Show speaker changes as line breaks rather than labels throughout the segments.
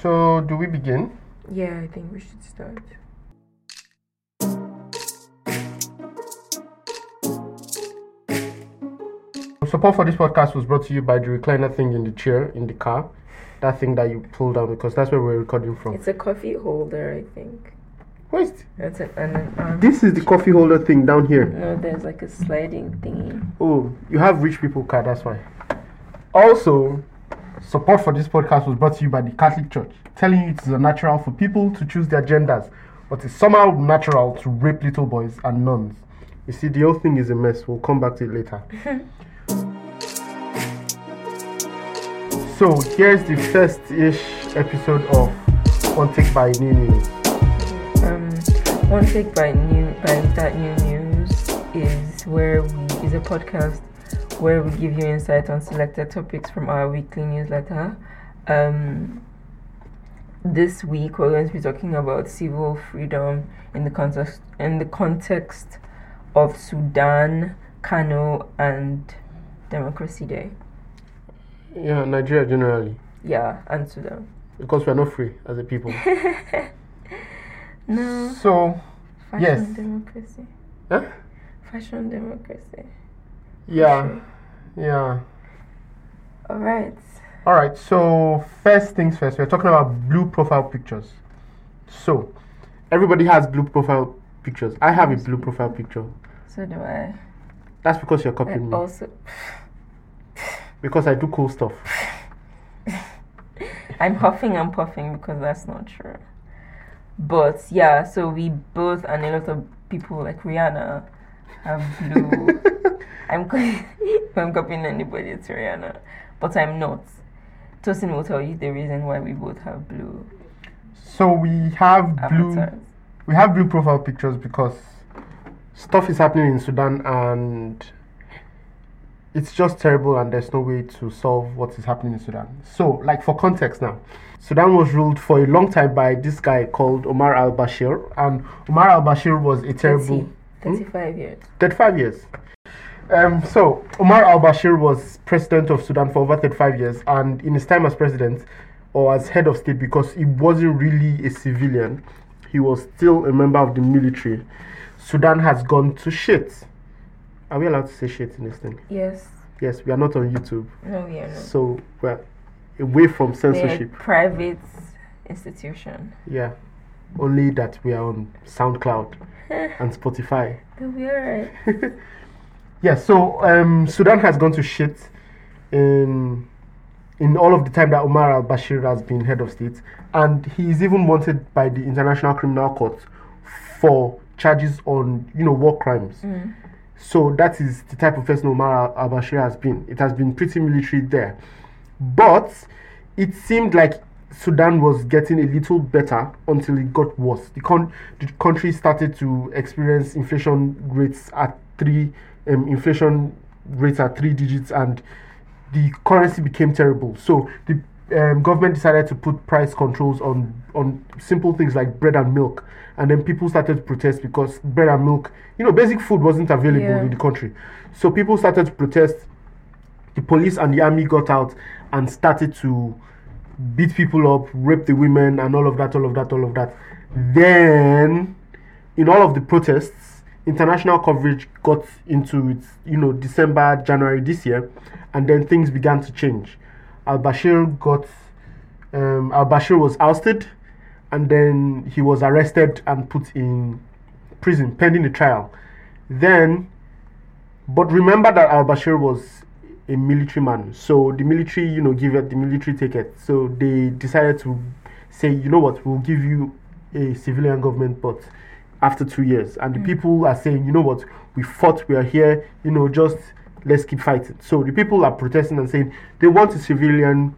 So, do we begin?
Yeah, I think we should start.
Support for this podcast was brought to you by the recliner thing in the chair in the car. That thing that you pull down because that's where we're recording from.
It's a coffee holder, I think.
Wait,
That's an, an arm.
this is the coffee holder thing down here.
No, there's like a sliding thingy.
Oh, you have rich people car, that's why. Also, support for this podcast was brought to you by the Catholic Church, telling you it is unnatural for people to choose their genders, but it's somehow natural to rape little boys and nuns. You see, the whole thing is a mess. We'll come back to it later. so, here's the first ish episode of One Take by New News.
Um, one take by new by that new news is where we is a podcast where we give you insight on selected topics from our weekly newsletter. Um, this week we're going to be talking about civil freedom in the context in the context of Sudan, Kano, and Democracy Day.
Yeah, Nigeria generally.
Yeah, and Sudan.
Because we're not free as a people.
No,
So,
fashion
Yes.
democracy.
huh?
Fashion democracy.
Yeah, yeah.
All right.
All right, so first things first, we're talking about blue profile pictures. So, everybody has blue profile pictures. I have a blue profile picture.
So do I.
That's because you're copying me.
also,
Because I do cool stuff.
I'm huffing and puffing because that's not true. But yeah, so we both and a lot of people like Rihanna have blue. I'm I'm copying anybody, it's Rihanna, but I'm not. Tosin will tell you the reason why we both have blue
So we have blue.
avatars.
We have blue profile pictures because stuff is happening in Sudan and it's just terrible and there's no way to solve what is happening in Sudan. So, like for context now, Sudan was ruled for a long time by this guy called Omar al Bashir, and Omar al Bashir was a terrible.
30, 35 years. Hmm?
35 years. Um, so, Omar al Bashir was president of Sudan for over 35 years, and in his time as president or as head of state, because he wasn't really a civilian, he was still a member of the military. Sudan has gone to shit. Are we allowed to say shit in this thing?
Yes.
Yes, we are not on YouTube,
No, we are not.
so we're away from censorship.
private institution.
Yeah, only that we are on SoundCloud and Spotify.
They'll be alright.
Yeah, so um, Sudan has gone to shit in in all of the time that Omar al Bashir has been head of state, and he is even wanted by the International Criminal Court for charges on you know war crimes.
Mm.
So that is the type of person Omar al Bashir has been. It has been pretty military there, but it seemed like Sudan was getting a little better until it got worse. The, con- the country started to experience inflation rates at three um, inflation rates are three digits, and the currency became terrible. So the um, government decided to put price controls on on simple things like bread and milk, and then people started to protest because bread and milk, you know, basic food wasn't available
Yeah.
in the country. So people started to protest. The police and the army got out and started to beat people up, rape the women, and all of that, all of that, all of that. Then, in all of the protests, international coverage got into its, you know, December, January this year, and then things began to change. Al Bashir got, um, Al Bashir was ousted, and then he was arrested and put in prison pending the trial. Then, but remember that Al Bashir was a military man, so the military, you know, give it the military ticket. So they decided to say, you know what, we'll give you a civilian government, but after two years. And the mm. people are saying, you know what, we fought, we are here, you know, just let's keep fighting. So the people are protesting and saying they want a civilian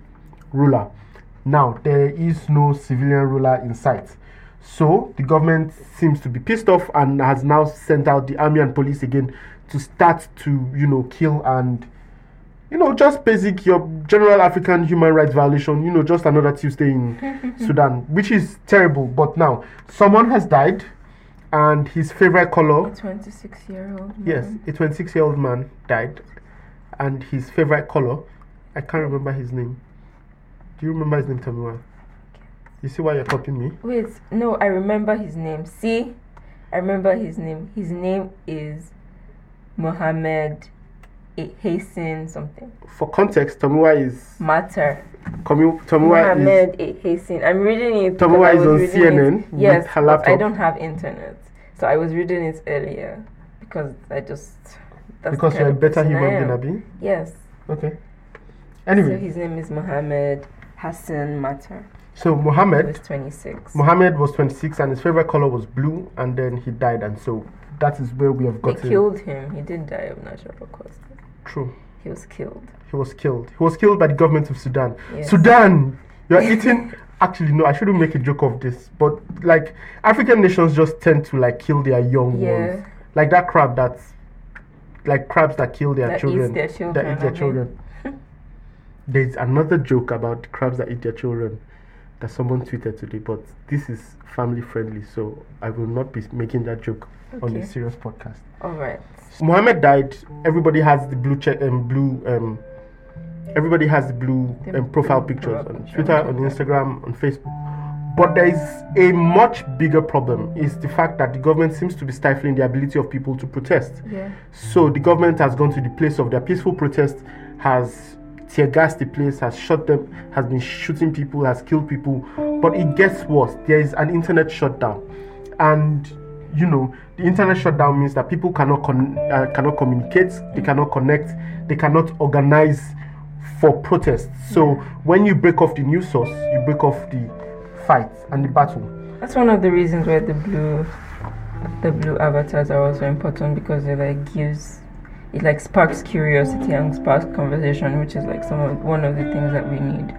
ruler. Now there is no civilian ruler in sight. So the government seems to be pissed off and has now sent out the army and police again to start to, you know, kill and you know, just basic your general African human rights violation, you know, just another Tuesday in Sudan, which is terrible. But now someone has died and his favorite color
A 26 year old.
Yes, a 26 year old man died, and his favorite color, I can't remember his name. Do you remember his name, Tomiwa? You see why you're copying me?
Wait, no, I remember his name. See, I remember his name. His name is Mohammed Hassan something.
For context, Tomiwa is
Mattar.
Tomiwa is
Mohammed Hassan. I'm reading it.
Tomiwa
I
is on CNN
it-
with
Yes, I don't have internet, so I was reading it earlier because I just. That's
because you're a better human being. Abi.
Yes.
Okay. Anyway.
So his name is Mohammed Hassan Mattar.
so Mohammed
was 26.
Mohammed was 26 and his favorite color was blue, and then he died, and so that is where we have gotten.
They killed him. He didn't die of natural causes.
True.
He was killed.
He was killed. He was killed by the government of Sudan.
Yes.
Sudan, you're eating. Actually, no, I shouldn't make a joke of this, but like African nations just tend to like kill their young
Yeah.
ones, like that crab that's like crabs that kill their
That
children,
their
that eat their
okay.
children. There's another joke about crabs that eat their children that someone tweeted today, but this is family friendly, so I will not be making that joke on
Okay.
this serious podcast.
All right.
Mohammed died. Everybody has the blue check and blue. Um, everybody has the blue um, profile pictures on Twitter, on. Instagram, on Facebook. But there is a much bigger problem: is the fact that the government seems to be stifling the ability of people to protest.
Yeah.
So the government has gone to the place of their peaceful protest, has tear gassed the place, has shot them, has been shooting people, has killed people. But it gets worse. There is an internet shutdown, and you know the internet shutdown means that people cannot con- uh, cannot communicate, they cannot connect, they cannot organize for protests. So when you break off the news source, you break off the fight and the battle.
That's one of the reasons why the blue the blue avatars are also important because it like gives it like sparks curiosity and sparks conversation, which is like some of one of the things that we need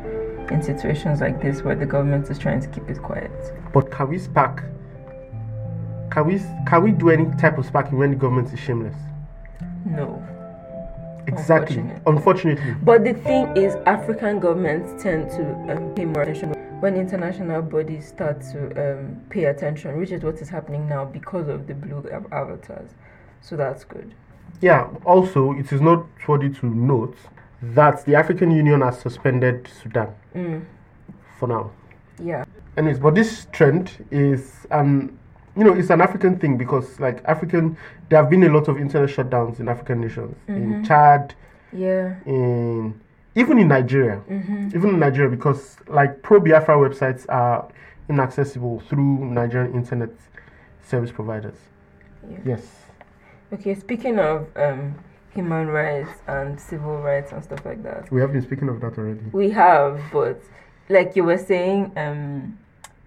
in situations like this where the government is trying to keep it quiet.
But can we spark? Can we can we do any type of sparking when the government is shameless?
No.
Exactly.
Unfortunate.
Unfortunately.
But the thing is, African governments tend to um, pay more attention when international bodies start to um, pay attention, which is what is happening now because of the blue avatars. So that's good.
Yeah. Also, it is not worthy to note that the African Union has suspended Sudan
Mm,
for now.
yeah.
Anyways, but this trend is um you know it's an African thing because like African there have been a lot of internet shutdowns in African nations in Chad
Yeah.
in even in Nigeria
Mm-hmm.
even in Nigeria because like pro Biafra websites are inaccessible through Nigerian internet service providers.
Yeah.
Yes.
Okay, speaking of um, human rights and civil rights and stuff like that,
We have been speaking of that already.
we have, but like you were saying, um,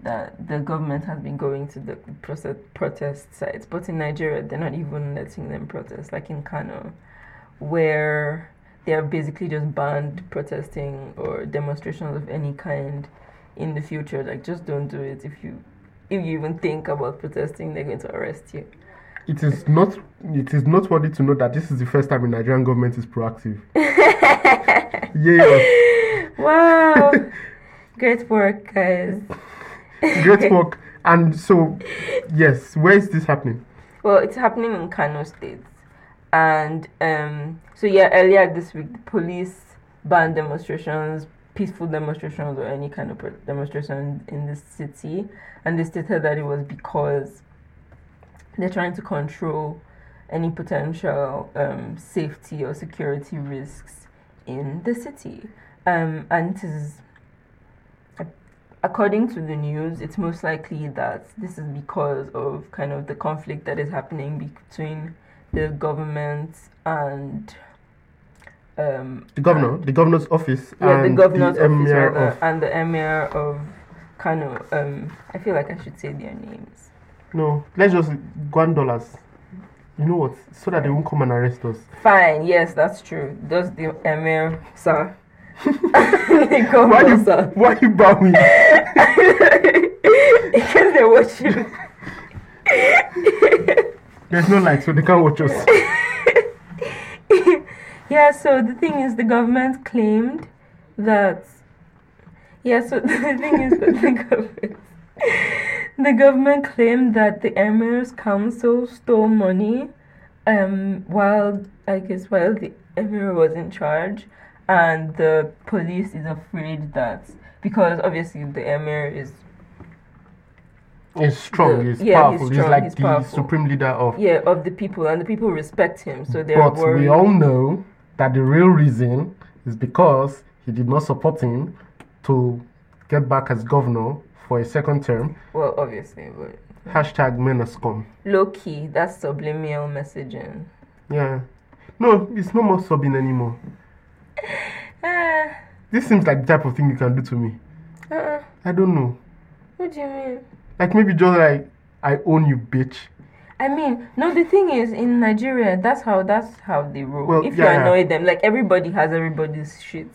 that the government has been going to the protest, protest sites, but in Nigeria, they're not even letting them protest, like in Kano, where they are basically just banned protesting or demonstrations of any kind in the future. Like, just don't do it if you. If you even think about protesting, they're going to arrest you.
It is not it is noteworthy to note that this is the first time the Nigerian government is proactive. yeah.
Wow. Great work, guys.
Great work. And so yes, where is this happening?
Well, it's happening in Kano State. And um, so, yeah, earlier this week, the police banned demonstrations, peaceful demonstrations, or any kind of demonstration in the city. And they stated that it was because they're trying to control any potential um, safety or security risks in the city. Um, and is according to the news, it's most likely that this is because of kind of the conflict that is happening between the government and um,
The governor, the governor's office,
yeah,
and
the governor's
the
office rather,
of
and the emir of Kano. Um, I feel like I should say their names.
No. Let's just one dollars. You know what? So that they won't come and arrest us.
Fine, yes, that's true. Does the emir, sir? governor,
Why you
sir.
why you bowing?
because they're watching.
There's no light, so they can't watch us.
Yeah, so the thing is, the government claimed that. Yeah, so the thing is that the government. The government claimed that the Emir's council stole money um, while, I guess, while the Emir was in charge. and the police is afraid that because obviously the emir is
He's strong.
The-
he's
yeah, he's
powerful. He's,
strong,
like
he's
the
powerful.
supreme leader of.
yeah of the people and the people respect him so they're
But
worried
we all know that the real reason is because he did not support him to get back as governor for a second term.
well obviously but
Hashtag Menascom.
low key that's subliminal messaging
Yeah. No, it's no more subbing anymore.
ah,
This seems like the type of thing you can do to me.
uh-uh.
I don't know.
what do you mean
Like maybe just like I own you, bitch.
I mean, no. The thing is, in Nigeria, that's how that's how they roll.
Well,
if
yeah,
you
yeah.
annoy them, like everybody has everybody's shit.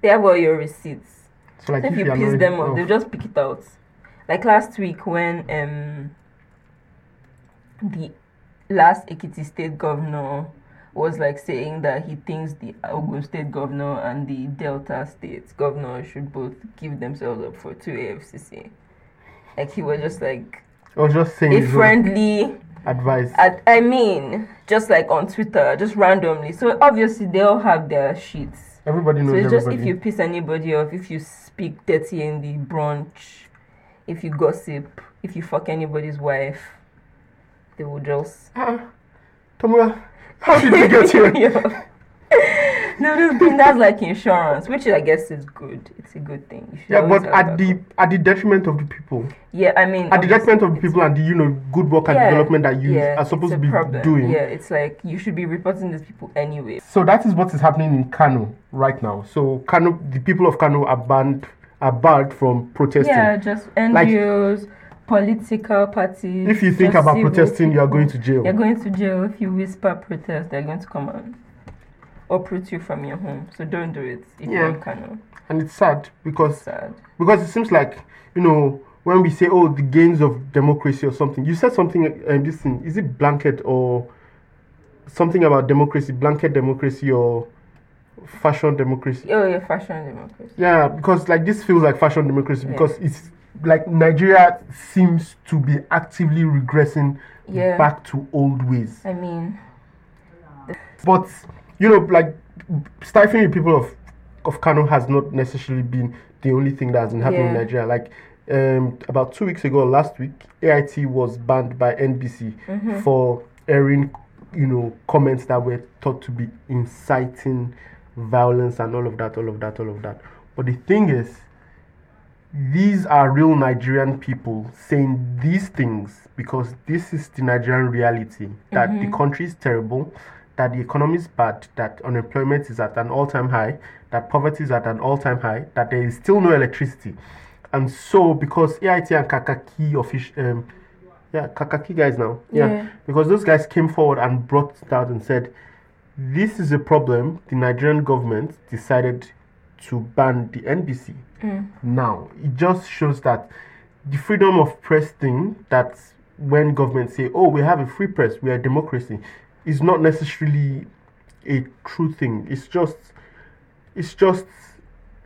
They have all your receipts.
So like
So if you
are
piss them off,
oh,
they'll just pick it out. Like last week when um the last Ekiti state governor was like saying that he thinks the Ogun state governor and the Delta state governor should both give themselves up for two EFCC. Like he was just like
I was just saying
a friendly
advice.
I, I mean, just like on Twitter, just randomly. So obviously they all have their sheets.
Everybody knows
So it's just
everybody.
if you piss anybody off, if you speak dirty in the brunch, if you gossip, if you fuck anybody's wife, they will just.
Tomura, how did we get here?
Yeah. no, this thing that's like insurance, which I guess is good. It's a good thing.
Yeah, but at the at the detriment of the people,
yeah, I mean,
at the detriment of the people and the you know good work and
yeah,
development that you
yeah,
are supposed to be
problem.
doing.
Yeah, it's like you should be reporting these people anyway.
So that is what is happening in Kano right now. So Kano, the people of Kano are banned, are barred from protesting.
Yeah, just
Like-
NGOs, political parties.
If you think about protesting, you are going to jail.
You're going to jail if you whisper protest. They're going to come and uproot you from your home. So don't do it if you're
Yeah.
in Kano.
and it's sad because
Sad.
because it seems like you know when we say oh the gains of democracy or something. You said something. Uh, this thing is it blanket or something about democracy, blanket democracy or fashion democracy.
Oh, yeah, fashion democracy.
Yeah, because like this feels like fashion democracy
Yeah.
because it's like Nigeria seems to be actively regressing
Yeah.
back to old ways.
I mean,
But you know, like stifling the people of of Kano has not necessarily been the only thing that has been happening in Nigeria. Like um, about two weeks ago, last week, AIT was banned by NBC
Mm-hmm.
for airing, you know, comments that were thought to be inciting violence and all of that, all of that, all of that. But the thing is, these are real Nigerian people saying these things because this is the Nigerian reality that
Mm-hmm.
the country is terrible, that the economy is bad, that unemployment is at an all time high, that poverty is at an all time high, that there is still no electricity. And so, because AIT and Kakaki official, um, yeah, Kakaki guys now, yeah.
Yeah.
because those guys came forward and brought it out and said, this is a problem. The Nigerian government decided to ban the NBC. Mm. Now, it just shows that the freedom of press thing that when governments say, oh, we have a free press, we are a democracy, is not necessarily a true thing. It's just, it's just,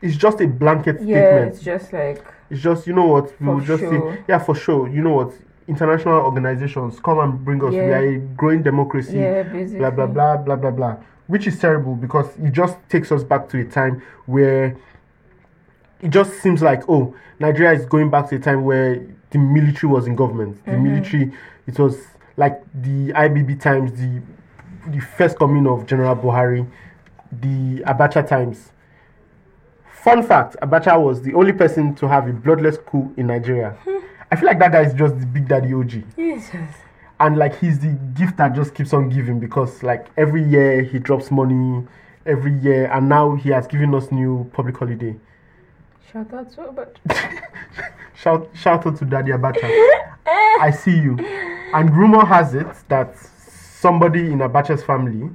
it's just a blanket
yeah,
statement.
it's just like
It's just, you know what, we will just
sure.
say, yeah, for sure, you know what, international organizations come and bring us, we are a growing democracy,
yeah, basically.
blah, blah, blah, blah, blah, blah, which is terrible because it just takes us back to a time where it just seems like, oh, Nigeria is going back to a time where the military was in government. The mm-hmm. military, it was like the IBB times, the the first coming of General Buhari, the Abacha times. Fun fact: Abacha was the only person to have a bloodless coup in Nigeria. Hmm. I feel like that guy is just the big daddy OG,
Jesus.
and like he's the gift that just keeps on giving because like every year he drops money, every year, and now he has given us new public holiday.
Shout out to but
Shout shout out to Daddy Abacha. I see you. And rumor has it that somebody in Abacha's family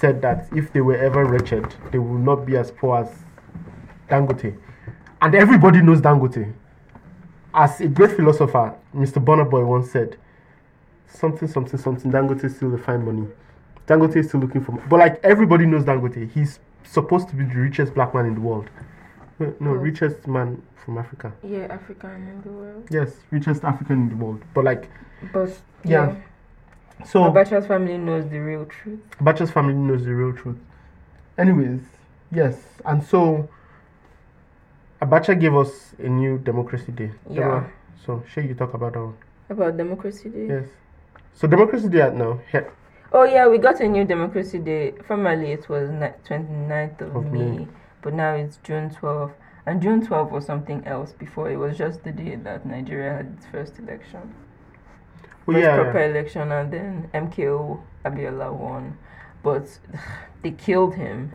said that if they were ever wretched, they will not be as poor as Dangote. And everybody knows Dangote. As a great philosopher, Mr. Burna Boy once said, something, something, something, Dangote is still the fine money. Dangote is still looking for money. But like everybody knows Dangote. He's supposed to be the richest black man in the world. Uh, no, no,
Yes.
richest man from Africa.
yeah, African in the world.
Yes, richest African in the world. But like,
But
Yeah.
yeah,
so
Abacha's family knows the real truth.
Abacha's family knows the real truth. Anyways, Yes, and so Abacha gave us a new democracy day.
Yeah.
So, shall you talk about that one?
About Democracy Day.
Yes. So, democracy day at now. He-
Oh yeah, we got a new Democracy Day. Formerly it was ni- 29th of,
Of
May,
May.
but now it's June 12th. And June 12th was something else before. It was just the day that Nigeria had its first election.
Oh,
First
yeah,
proper
yeah.
election, and then MKO Abiola won. But they killed him.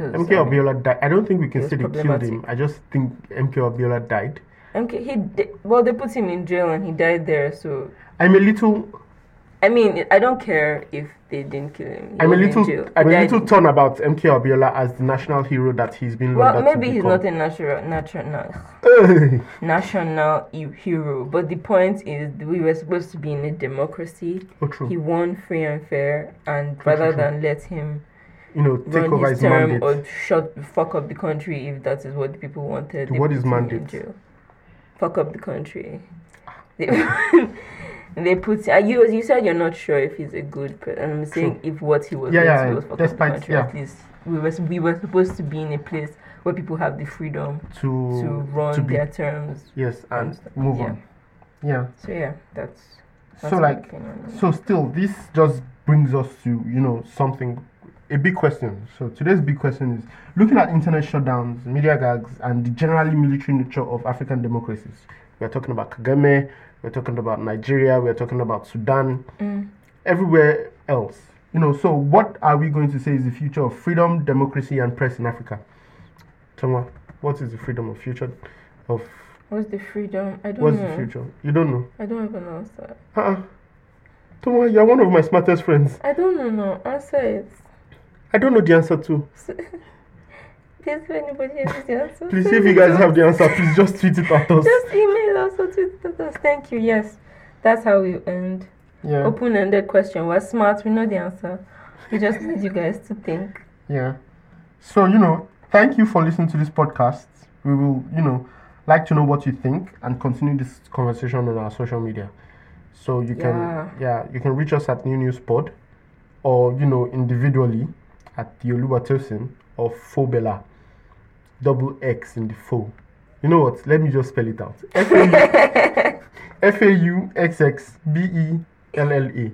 Because,
MK
I mean,
Abiola died. I don't think we can say they killed him. I just think MK Abiola died.
MK, he di- well, they put him in jail and he died there. So
I'm a little,
I mean, I don't care if they didn't kill him. He
I'm a little. I'm a little torn about MK Abiola as the national hero that he's been.
Well, maybe he's
become.
not a natural, national he- hero, but the point is we were supposed to be in a democracy.
oh.
He won free and fair, and rather than let him
you know, take
run
over
his
his
term
mandate.
or shut fuck up the country if that is what the people wanted. they
What is mandate?
Fuck up the country. They, they put uh, you. You said you're not sure if he's a good person. I'm saying if what he was
Yeah, yeah,
do was fuck up the
despite-
country.
yeah.
At least we were we were supposed to be in a place where people have the freedom
to
to run
to be
their terms.
yes and
and
move
Yeah.
on. Yeah.
So yeah, that's. that's
So like,
opinion
so still, this just brings us to you know something, a big question. So today's big question is looking at internet shutdowns, media gags, and the generally military nature of African democracies. We are talking about Kagame. We're talking about Nigeria. We're talking about Sudan.
Mm.
Everywhere else, you know. So what are we going to say is the future of freedom, democracy, and press in Africa? Toma, what is the freedom of future of
What's the freedom? I don't
what's
know.
the future? You don't know.
I don't even answer.
Uh-uh. Toma, you're one of my smartest friends.
I don't know. No, answer it.
I don't know the answer too.
Please, if anybody has the answer,
Please, if you guys have the answer, please just tweet it at us.
just email us or tweet it at us. Thank you. Yes, that's how we end.
Yeah,
Open-ended question. We're smart. We know the answer. We just need you guys to think.
yeah. So you know, thank you for listening to this podcast. We will, you know, like to know what you think and continue this conversation on our social media. So you can,
Yeah.
yeah, you can reach us at New News Pod, or you know, individually at the Oluwatosin or Fobela, double X in the fo. You know what? Let me just spell it out. F A U X X B E L L A.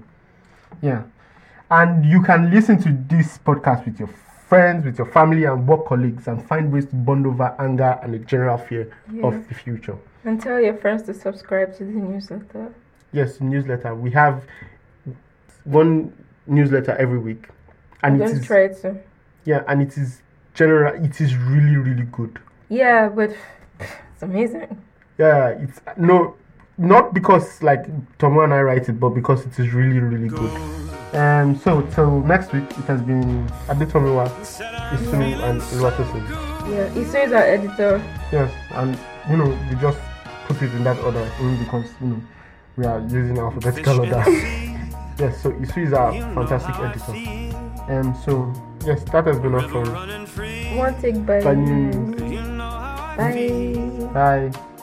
Yeah. And you can listen to this podcast with your friends, with your family, and work colleagues and find ways to bond over anger and the general fear
Yeah.
of the future.
And tell your friends to subscribe to the newsletter.
Yes, newsletter. We have one newsletter every week.
I'm
And it
going to
is
try it soon.
yeah, and it is general it is really, really good.
Yeah, but it's amazing.
Yeah, it's no not because like Tomo and I write it, but because it is really, really good. Um so till next week it has been a bit from Adetomiwa, Isu and Iwatosin.
Yeah, Isu is our editor.
Yes, and you know, we just put it in that order only because you know we are using alphabetical order. yes, so Isu is our fantastic editor. Um so yes, that has been all from
One take by,
By news.
Bye.
Bye.